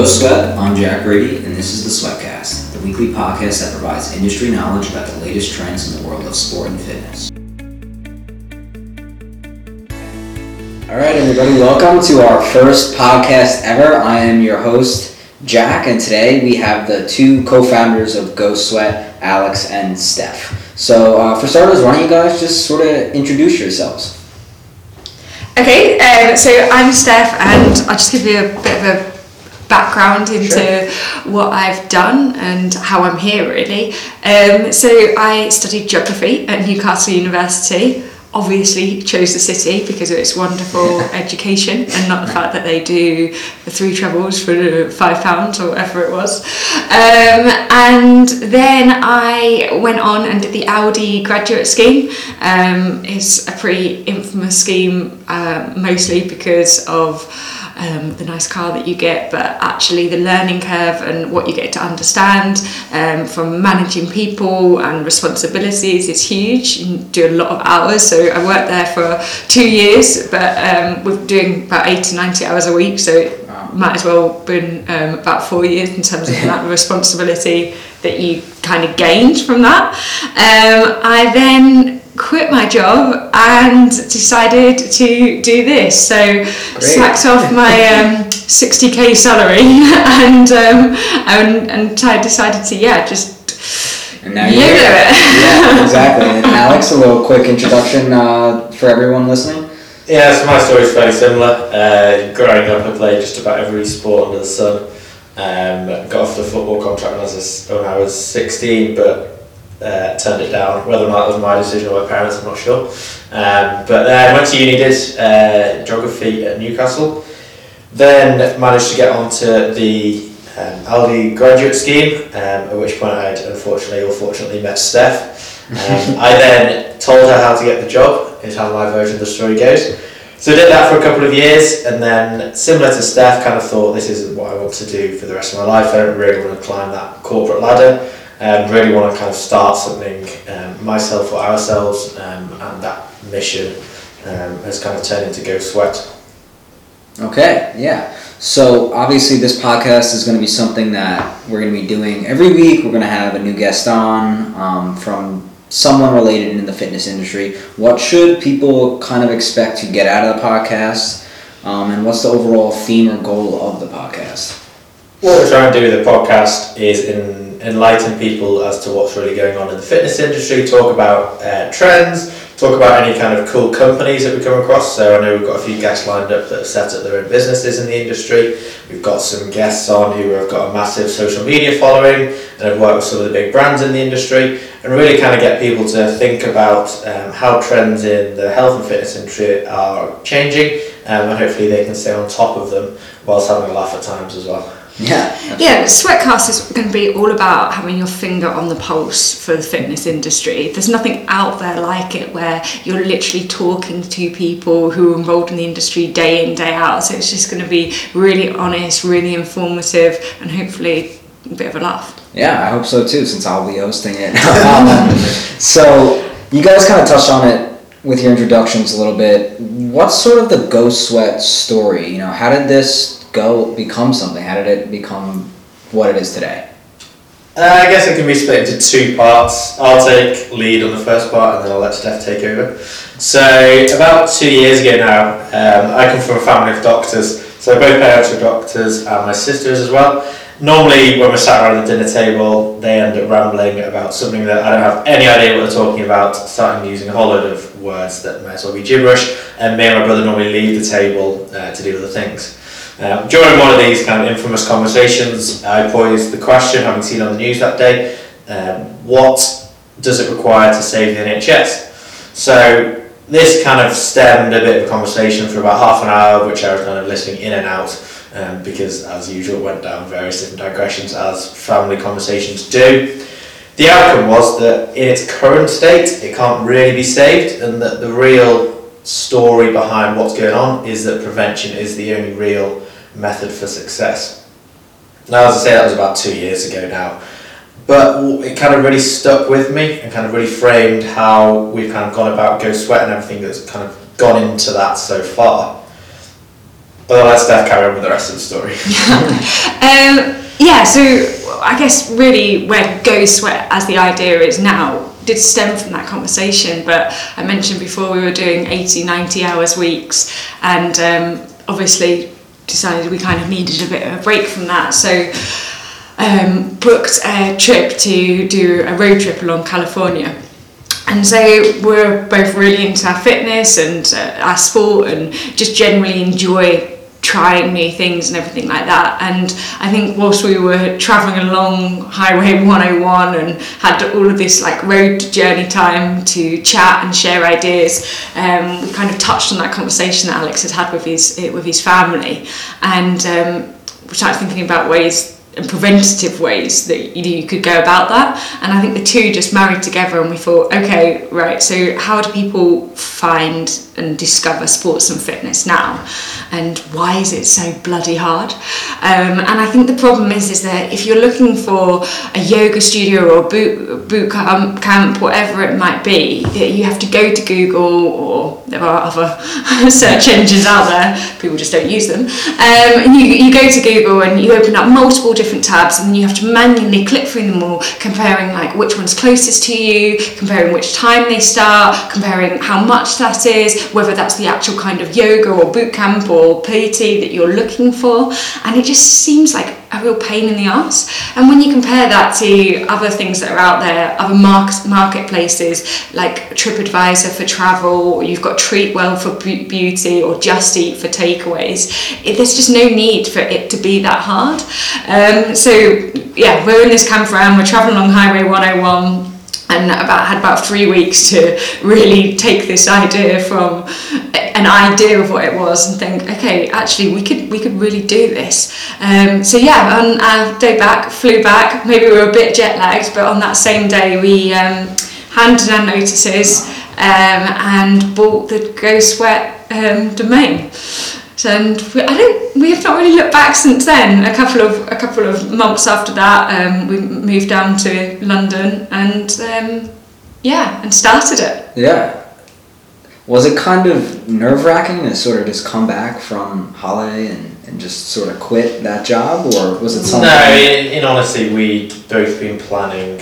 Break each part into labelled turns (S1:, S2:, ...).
S1: Go Sweat, I'm Jack Brady, and this is the Sweatcast, the weekly podcast that provides industry knowledge about the latest trends in the world of sport and fitness. All right, everybody, welcome to our first podcast ever. I am your host, Jack, and today we have the two co founders of Go Sweat, Alex and Steph. So, uh, for starters, why don't you guys just sort of introduce yourselves?
S2: Okay, um, so I'm Steph, and I'll just give you a bit of a background into sure. what I've done and how I'm here, really. Um, so I studied geography at Newcastle University obviously chose the city because of its wonderful education and not the fact that they do the three trebles for five pounds or whatever it was. Um, and then I went on and did the Audi graduate scheme. Um, it's a pretty infamous scheme, uh, mostly because of um, the nice car that you get, but actually the learning curve and what you get to understand um, from managing people and responsibilities is huge. You do a lot of hours. So I worked there for two years, but um, we're doing about 80 90 hours a week. So it might as well been um, about four years in terms of that responsibility that you kind of gained from that. Um, I then quit my job and decided to do this. So Great. slacked off my um, 60k salary and um, and and I decided to yeah just.
S1: And now you're here. yeah, exactly. And Alex, a little quick introduction uh, for everyone listening.
S3: Yeah, so my story is fairly similar. Uh, growing up, I played just about every sport under the sun. Um, got off the football contract when I was, when I was 16, but uh, turned it down. Whether or not it was my decision or my parents, I'm not sure. Um, but then uh, went to uni, did uh, geography at Newcastle. Then managed to get onto the um, Audi graduate scheme, um, at which point I unfortunately or fortunately met Steph. Um, I then told her how to get the job, is how my version of the story goes. So I did that for a couple of years, and then similar to Steph, kind of thought this isn't what I want to do for the rest of my life. I don't really want to climb that corporate ladder um, really want to kind of start something um, myself or ourselves, um, and that mission um, has kind of turned into Go Sweat.
S1: Okay, yeah. So obviously, this podcast is going to be something that we're going to be doing every week. We're going to have a new guest on um, from someone related in the fitness industry. What should people kind of expect to get out of the podcast? Um, and what's the overall theme or goal of the podcast?
S3: What we're trying to do with the podcast is in enlighten people as to what's really going on in the fitness industry, talk about uh, trends, talk about any kind of cool companies that we come across. So I know we've got a few guests lined up that have set up their own businesses in the industry. We've got some guests on who have got a massive social media following and have worked with some of the big brands in the industry and really kind of get people to think about um, how trends in the health and fitness industry are changing um, and hopefully they can stay on top of them whilst having a laugh at times as well.
S1: Yeah.
S2: Yeah, Sweatcast is going to be all about having your finger on the pulse for the fitness industry. There's nothing out there like it where you're literally talking to people who are involved in the industry day in, day out. So it's just going to be really honest, really informative, and hopefully a bit of a laugh.
S1: Yeah, I hope so too, since I'll be hosting it. um, so you guys kind of touched on it with your introductions a little bit. What's sort of the Go Sweat story? You know, how did this go become something? How did it become what it is today?
S3: Uh, I guess it can be split into two parts. I'll take lead on the first part and then I'll let Steph take over. So, about two years ago now, um, I come from a family of doctors. So, both parents are doctors and my sisters as well. Normally, when we're sat around the dinner table, they end up rambling about something that I don't have any idea what they're talking about, starting using a whole load of words that may as well be gibberish, and me and my brother normally leave the table uh, to do other things. Um, during one of these kind of infamous conversations, I posed the question, having seen on the news that day, um, what does it require to save the NHS? So this kind of stemmed a bit of a conversation for about half an hour, which I was kind of listening in and out, um, because as usual, it went down various different digressions as family conversations do. The outcome was that in its current state, it can't really be saved, and that the real story behind what's going on is that prevention is the only real method for success. Now, as I say, that was about two years ago now, but it kind of really stuck with me and kind of really framed how we've kind of gone about Go Sweat and everything that's kind of gone into that so far. But I'll let Steph carry on with the rest of the story.
S2: um, yeah, so I guess really where Go Sweat as the idea is now did stem from that conversation. But I mentioned before we were doing 80, 90 hours weeks, and um, obviously decided we kind of needed a bit of a break from that. So um, booked a trip to do a road trip along California. And so we're both really into our fitness and uh, our sport and just generally enjoy trying new things and everything like that. And I think whilst we were traveling along Highway 101 and had all of this like road journey time to chat and share ideas, um, we kind of touched on that conversation that Alex had had with his with his family, and um, we started thinking about ways and preventative ways that you, you could go about that. And I think the two just married together, and we thought, okay, right. So how do people find and discover sports and fitness now? And why is it so bloody hard? Um, and I think the problem is, is that if you're looking for a yoga studio or boot boot camp, whatever it might be, that you have to go to Google or there are other search engines out there. People just don't use them. Um, you, you go to Google and you open up multiple different tabs and you have to manually click through them all, comparing like which one's closest to you, comparing which time they start, comparing how much that is, whether that's the actual kind of yoga or boot camp or PT that you're looking for. And it just seems like a real pain in the ass. And when you compare that to other things that are out there, other market, marketplaces like TripAdvisor for travel, you've got Treatwell for beauty, or Just Eat for takeaways, it, there's just no need for it to be that hard. Um, so yeah, we're in this camper van, we're traveling along Highway 101 and about had about three weeks to really take this idea from an idea of what it was and think okay actually we could we could really do this. Um, so yeah on our day back flew back. Maybe we were a bit jet lagged but on that same day we um, handed our notices um, and bought the go sweat um, domain and we, I don't we have not really looked back since then. A couple of a couple of months after that, um, we moved down to London and um, yeah, and started it.
S1: Yeah. Was it kind of nerve wracking to sort of just come back from Halle and, and just sort of quit that job, or was it something?
S3: No, in, in honesty, we'd both been planning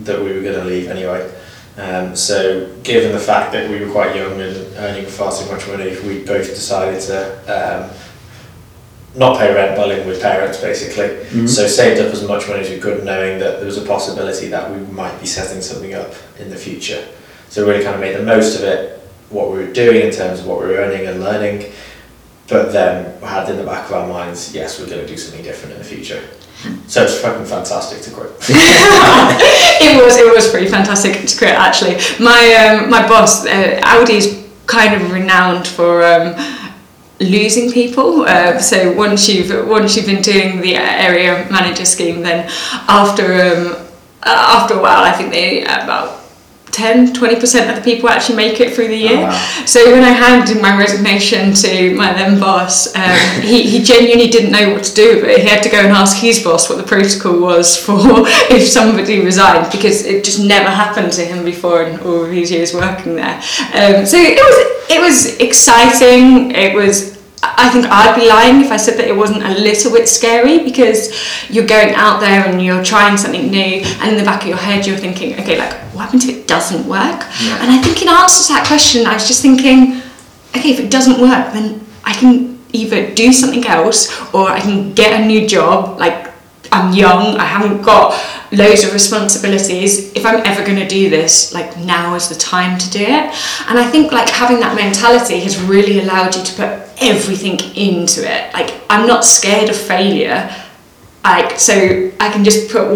S3: that we were going to leave anyway. Um, so, given the fact that we were quite young and earning far too much money, we both decided to um, not pay rent but live with parents basically. Mm-hmm. So, saved up as much money as we could, knowing that there was a possibility that we might be setting something up in the future. So, we really kind of made the most of it, what we were doing in terms of what we were earning and learning, but then had in the back of our minds, yes, we're going to do something different in the future. So it's fucking fantastic to quit.
S2: it was it was pretty fantastic to quit actually. My um, my boss uh, Audi's kind of renowned for um, losing people. Uh, so once you've once you've been doing the area manager scheme, then after um, after a while, I think they about 10 20% of the people actually make it through the year. Oh, wow. So when I handed my resignation to my then boss, um, he, he genuinely didn't know what to do with it. He had to go and ask his boss what the protocol was for if somebody resigned because it just never happened to him before in all of his years working there. Um, so it was it was exciting. It was I think I'd be lying if I said that it wasn't a little bit scary because you're going out there and you're trying something new, and in the back of your head, you're thinking, okay, like, what happens if it doesn't work? Yeah. And I think in answer to that question, I was just thinking, okay, if it doesn't work, then I can either do something else or I can get a new job, like I'm young, I haven't got loads of responsibilities. If I'm ever going to do this, like now is the time to do it. And I think like having that mentality has really allowed you to put everything into it. Like I'm not scared of failure. Like so I can just put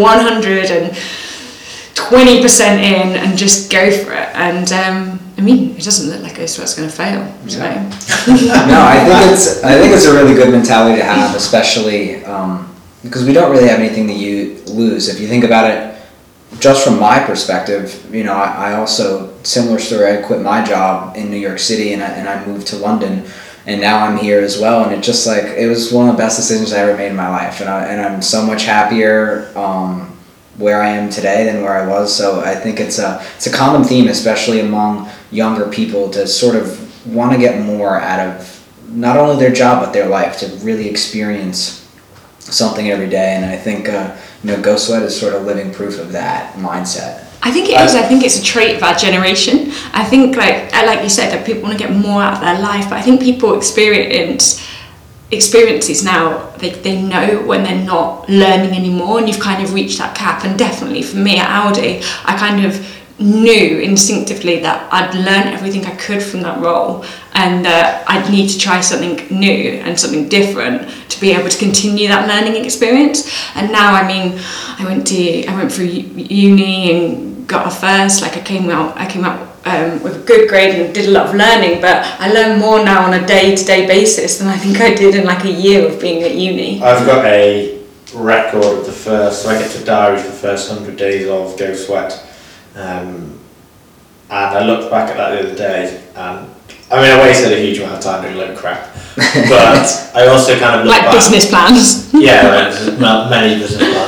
S2: 120% in and just go for it. And um, I mean, it doesn't look like Go Sweat's going to fail. So.
S1: no, I think it's I think it's a really good mentality to have, especially. Um, because we don't really have anything that you lose. If you think about it, just from my perspective, you know, I, I also similar story. I quit my job in New York City and I, and I moved to London, and now I'm here as well. And it just like it was one of the best decisions I ever made in my life, and I, and I'm so much happier. Um, where I am today than where I was. So I think it's a it's a common theme, especially among younger people, to sort of want to get more out of not only their job but their life to really experience something every day. And I think uh, you know, Go Sweat is sort of living proof of that mindset.
S2: I think it is. I think it's a trait of our generation. I think, like like you said, that people want to get more out of their life. But I think people experience experiences now. They, they know when they're not learning anymore, and you've kind of reached that cap. And definitely for me at Audi, I kind of knew instinctively that I'd learned everything I could from that role and that I'd need to try something new and something different to be able to continue that learning experience. And now, I mean, I went to I went through uni and got a first. Like I came out, I came out um, with a good grade and did a lot of learning. But I learn more now on a day-to-day basis than I think I did in like a year of being at uni.
S3: I've got a record of the first. So I get to diary for the first hundred days of Go Sweat um, and I looked back at that the other day, and I mean, I wasted a huge amount of time doing load of crap. But I also kind of looked
S2: like
S3: back,
S2: business plans.
S3: yeah, like many business plans.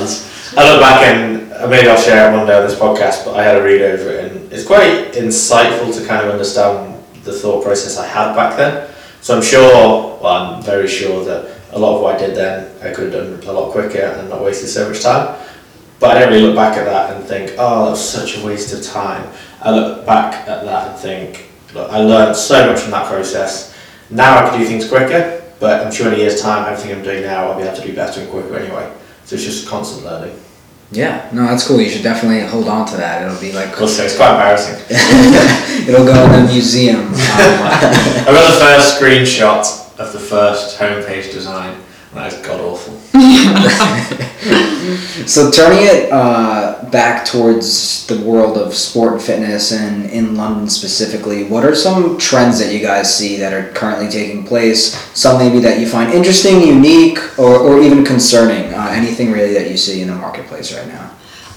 S3: I look back and maybe I'll share it one day on this podcast, but I had a read over it, and it's quite insightful to kind of understand the thought process I had back then. So I'm sure, well, I'm very sure that a lot of what I did then I could have done a lot quicker and not wasted so much time. But I don't really look back at that and think, oh, that was such a waste of time. I look back at that and think, look, I learned so much from that process. Now I can do things quicker, but I'm sure in a year's time, everything I'm doing now, I'll be able to do better and quicker anyway. So it's just constant learning.
S1: Yeah, no, that's cool. You should definitely hold on to that. It'll be like.
S3: Also, it's quite embarrassing.
S1: It'll go in the museum. Um,
S3: I got the first screenshot of the first homepage design, and that is god awful.
S1: so turning it uh, back towards the world of sport and fitness and in London specifically, what are some trends that you guys see that are currently taking place? Some maybe that you find interesting, unique, or, or even concerning? Uh, anything really that you see in the marketplace right now?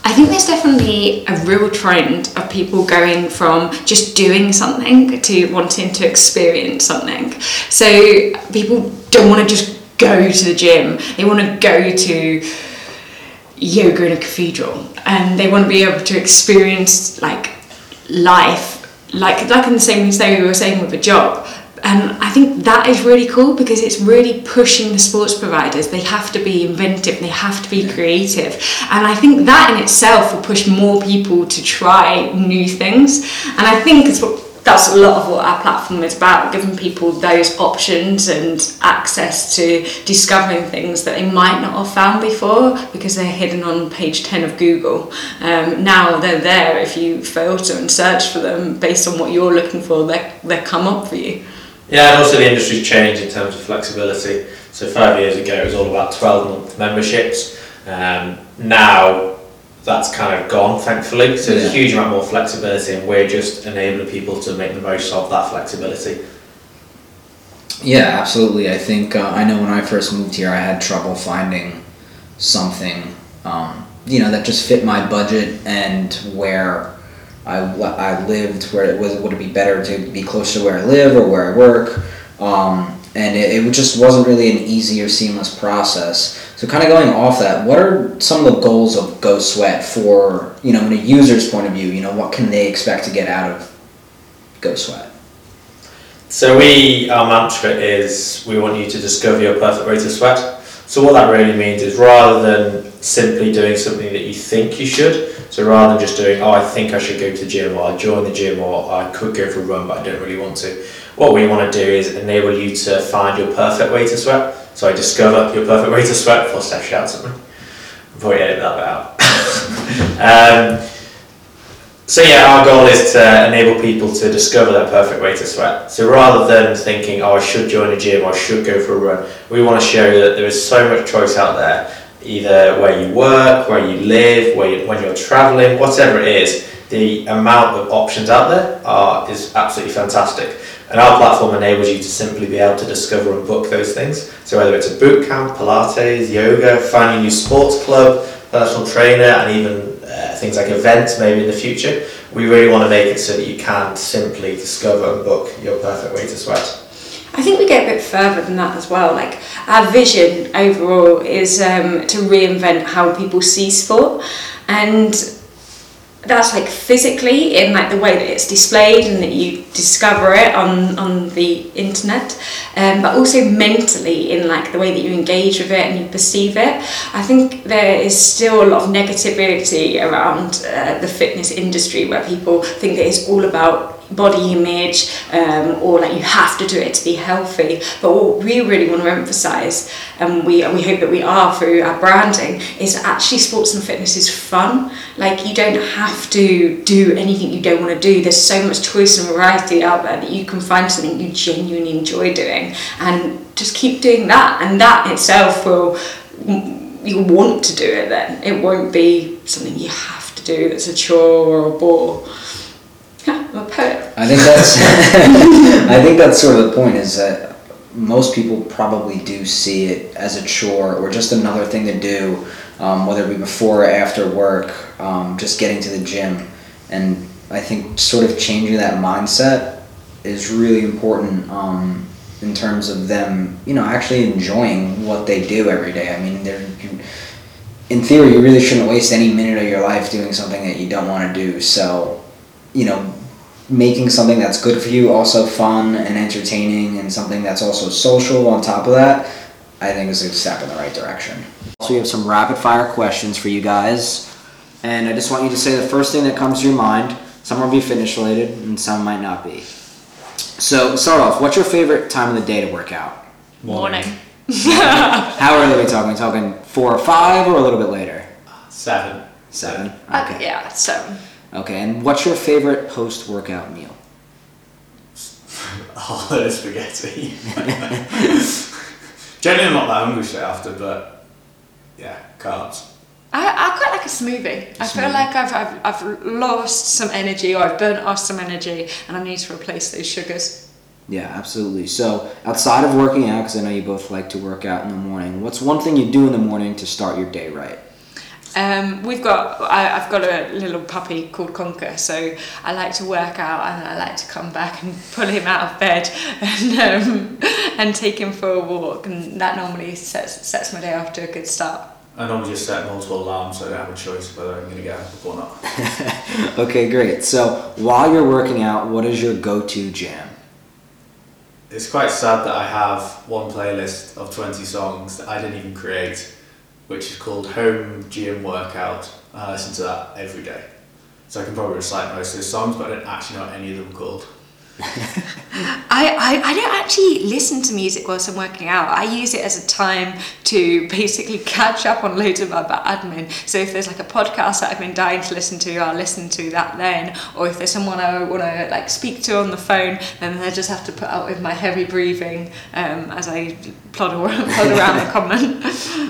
S2: I think there's definitely a real trend of people going from just doing something to wanting to experience something. So people don't want to just go to the gym. They want to go to yoga in a cathedral, and they want to be able to experience like life, like like in the same way we were saying with a job. And I think that is really cool because it's really pushing the sports providers. They have to be inventive, they have to be creative. And I think that in itself will push more people to try new things. And I think it's what that's a lot of what our platform is about giving people those options and access to discovering things that they might not have found before because they're hidden on page 10 of Google. Um, now they're there if you filter and search for them based on what you're looking for, they they come up for you.
S3: Yeah, and also the industry's changed in terms of flexibility. So five years ago it was all about 12 month memberships. Um, now that's kind of gone, thankfully. So there's a huge amount more flexibility, and we're just enabling people to make the most of that flexibility.
S1: Yeah, absolutely. I think uh, I know when I first moved here, I had trouble finding something, um, you know, that just fit my budget and where I, I lived, where it was would it be better to be close to where I live or where I work. Um, and it, it just wasn't really an easy or seamless process. So kind of going off that, what are some of the goals of Go Sweat for, you know, in a user's point of view, you know, what can they expect to get out of Go Sweat?
S3: So we, our mantra is we want you to discover your perfect way to sweat. So what that really means is rather than simply doing something that you think you should, so rather than just doing, oh, I think I should go to the gym, or I join the gym, or I could go for a run, but I don't really want to. What we want to do is enable you to find your perfect way to sweat. So I discover your perfect way to sweat before Steph shouts at me. I'll edit that out. um, so yeah, our goal is to enable people to discover their perfect way to sweat. So rather than thinking, oh, I should join a gym or I should go for a run, we want to show you that there is so much choice out there, either where you work, where you live, where you, when you're traveling, whatever it is, the amount of options out there are is absolutely fantastic. And our platform enables you to simply be able to discover and book those things. So whether it's a boot camp, Pilates, yoga, finding a new sports club, personal trainer, and even uh, things like events maybe in the future, we really want to make it so that you can simply discover and book your perfect way to sweat.
S2: I think we get a bit further than that as well. Like our vision overall is um, to reinvent how people see sport, and that's like physically in like the way that it's displayed and that you discover it on, on the internet, um, but also mentally in like the way that you engage with it and you perceive it. I think there is still a lot of negativity around uh, the fitness industry where people think that it's all about body image um, or like you have to do it to be healthy. But what we really want to emphasize and we and we hope that we are through our branding is actually sports and fitness is fun. Like you don't have to do anything you don't want to do. There's so much choice and variety out there that you can find something you genuinely enjoy doing and just keep doing that and that itself will you want to do it then it won't be something you have to do that's a chore or a bore I'm a poet.
S1: I think that's I think that's sort of the point is that most people probably do see it as a chore or just another thing to do, um, whether it be before or after work, um, just getting to the gym. And I think sort of changing that mindset is really important um, in terms of them, you know, actually enjoying what they do every day. I mean, they're, in theory, you really shouldn't waste any minute of your life doing something that you don't want to do. So, you know, making something that's good for you also fun and entertaining and something that's also social on top of that, I think is a step in the right direction. So we have some rapid fire questions for you guys. And I just want you to say the first thing that comes to your mind. Some will be fitness related and some might not be. So start off, what's your favorite time of the day to work out?
S2: Morning.
S1: How early are we talking? Are we talking four or five or a little bit later?
S3: Seven.
S1: Seven.
S2: Uh,
S1: Okay.
S2: yeah, seven.
S1: Okay, and what's your favorite post workout meal?
S3: Oh, spaghetti. Generally, I'm not that hungry straight after, but yeah, carbs.
S2: I, I quite like a smoothie. I feel like I've, I've, I've lost some energy or I've burnt off some energy and I need to replace those sugars.
S1: Yeah, absolutely. So, outside of working out, because I know you both like to work out in the morning, what's one thing you do in the morning to start your day right?
S2: Um, we've got, I, I've got a little puppy called Conquer, so I like to work out and I like to come back and pull him out of bed and, um, and take him for a walk, and that normally sets, sets my day off to a good start.
S3: I normally just set multiple alarms so I don't have a choice whether I'm going to get up or not.
S1: Okay, great. So, while you're working out, what is your go to jam?
S3: It's quite sad that I have one playlist of 20 songs that I didn't even create, which is called Home Gym Workout. I listen to that every day. So I can probably recite most of those songs, but I don't actually know what any of them are called.
S2: I, I, I don't actually listen to music whilst I'm working out. I use it as a time to basically catch up on loads of other admin. So if there's like a podcast that I've been dying to listen to, I'll listen to that then. Or if there's someone I want to like speak to on the phone, then I just have to put up with my heavy breathing um, as I plod around, plod around the common.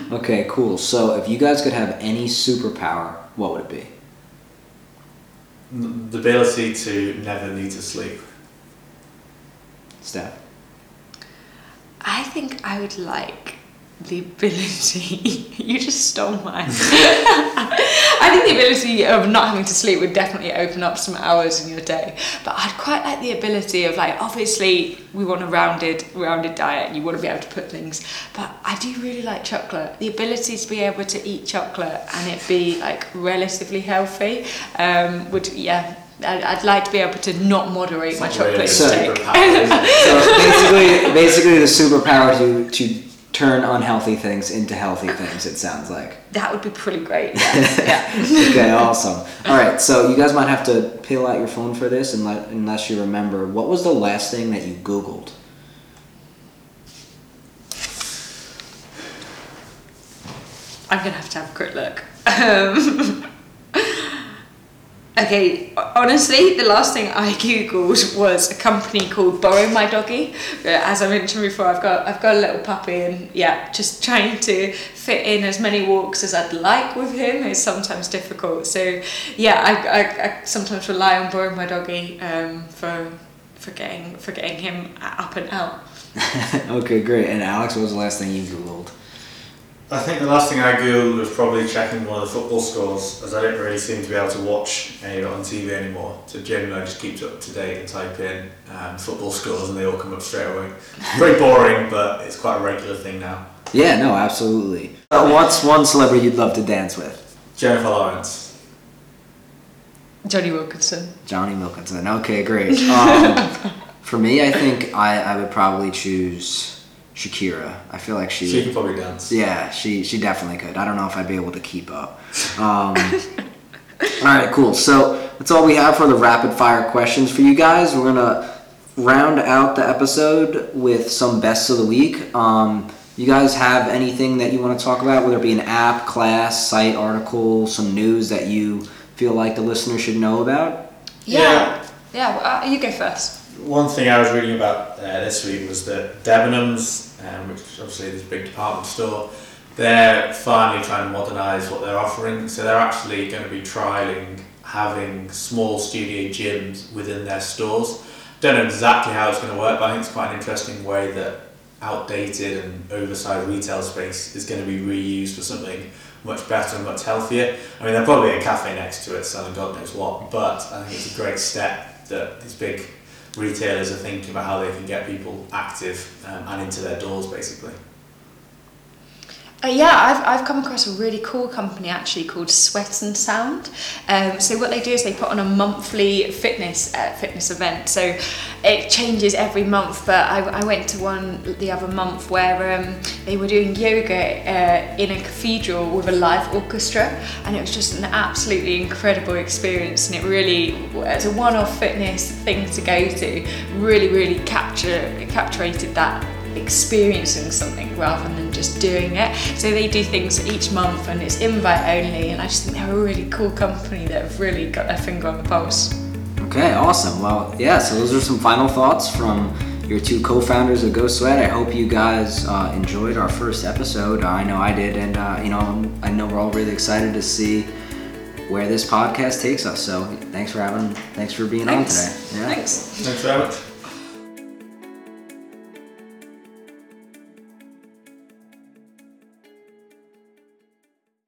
S1: Okay, cool. So, if you guys could have any superpower, what would it be?
S3: The ability to never need to sleep.
S1: Steph.
S2: I think I would like the ability. you just stole mine. I think the ability of not having to sleep would definitely open up some hours in your day. But I'd quite like the ability of like obviously we want a rounded rounded diet and you want to be able to put things. But I do really like chocolate. The ability to be able to eat chocolate and it be like relatively healthy um, would yeah. I'd, I'd like to be able to not moderate
S3: It's
S2: my
S3: not
S2: chocolate
S3: really
S1: So-
S2: intake.
S3: superpower, is it?
S1: So, basically, basically, the superpower to, to turn unhealthy things into healthy things, it sounds like.
S2: That would be pretty great. Yeah. yeah.
S1: okay, awesome. All right, so you guys might have to peel out your phone for this, unless, unless you remember. What was the last thing that you Googled?
S2: I'm gonna have to have a quick look. Um, okay, honestly, the last thing I googled was a company called Borrow My Doggy. As I mentioned before, I've got I've got a little puppy, and yeah, just trying to fit in as many walks as I'd like with him is sometimes difficult. So yeah, I, I, I sometimes rely on Borrow My Doggy um, for for getting for getting him up and out.
S1: okay, great. And Alex, what was the last thing you Googled?
S3: I think the last thing I googled was probably checking one of the football scores, as I don't really seem to be able to watch any of it on TV anymore. So generally, I just keep it up to date and type in um, football scores, and they all come up straight away. Very boring, but it's quite a regular thing now.
S1: Yeah, no, absolutely. Uh, what's one celebrity you'd love to dance with?
S3: Jennifer Lawrence.
S2: Jonny Wilkinson.
S1: Jonny Wilkinson. Okay, great. Um, for me, I think I, I would probably choose Shakira. I feel like she.
S3: She could probably dance.
S1: Yeah, she she definitely could. I don't know if I'd be able to keep up. Um, all right, cool. So that's all we have for the rapid fire questions for you guys. We're gonna round out the episode with some best of the week. Um, you guys have anything that you want to talk about, whether it be an app, class, site, article, some news that you feel like the listener should know about?
S2: Yeah. Yeah, well, uh, you go first.
S3: One thing I was reading about uh, this week was that Debenhams, um, which is obviously this big department store, they're finally trying to modernise what they're offering. So they're actually going to be trialling having small studio gyms within their stores. Don't know exactly how it's going to work, but I think it's quite an interesting way that outdated and oversized retail space is going to be reused for something much better and much healthier. I mean, there'll probably be a cafe next to it selling God knows what, but I think it's a great step that these big retailers are thinking about how they can get people active um, and into their doors basically.
S2: Uh, yeah, I've, I've come across a really cool company actually called Sweat and Sound. Um, so what they do is they put on a monthly fitness uh, fitness event. So it changes every month. But I, I went to one the other month where um, they were doing yoga uh, in a cathedral with a live orchestra, and it was just an absolutely incredible experience. And it really, as a one-off fitness thing to go to, really really capture captured that experiencing something rather than just doing it. So they do things each month and it's invite only and I just think they're a really cool company that have really got their finger on the pulse.
S1: Okay, awesome. Well, yeah, so those are some final thoughts from your two co-founders of Go Sweat. I hope you guys uh, enjoyed our first episode. I know I did, and uh, you know I know we're all really excited to see where this podcast takes us. So thanks for having, thanks for being
S2: Thanks.
S1: on today. Yeah.
S2: Thanks.
S3: Thanks very much.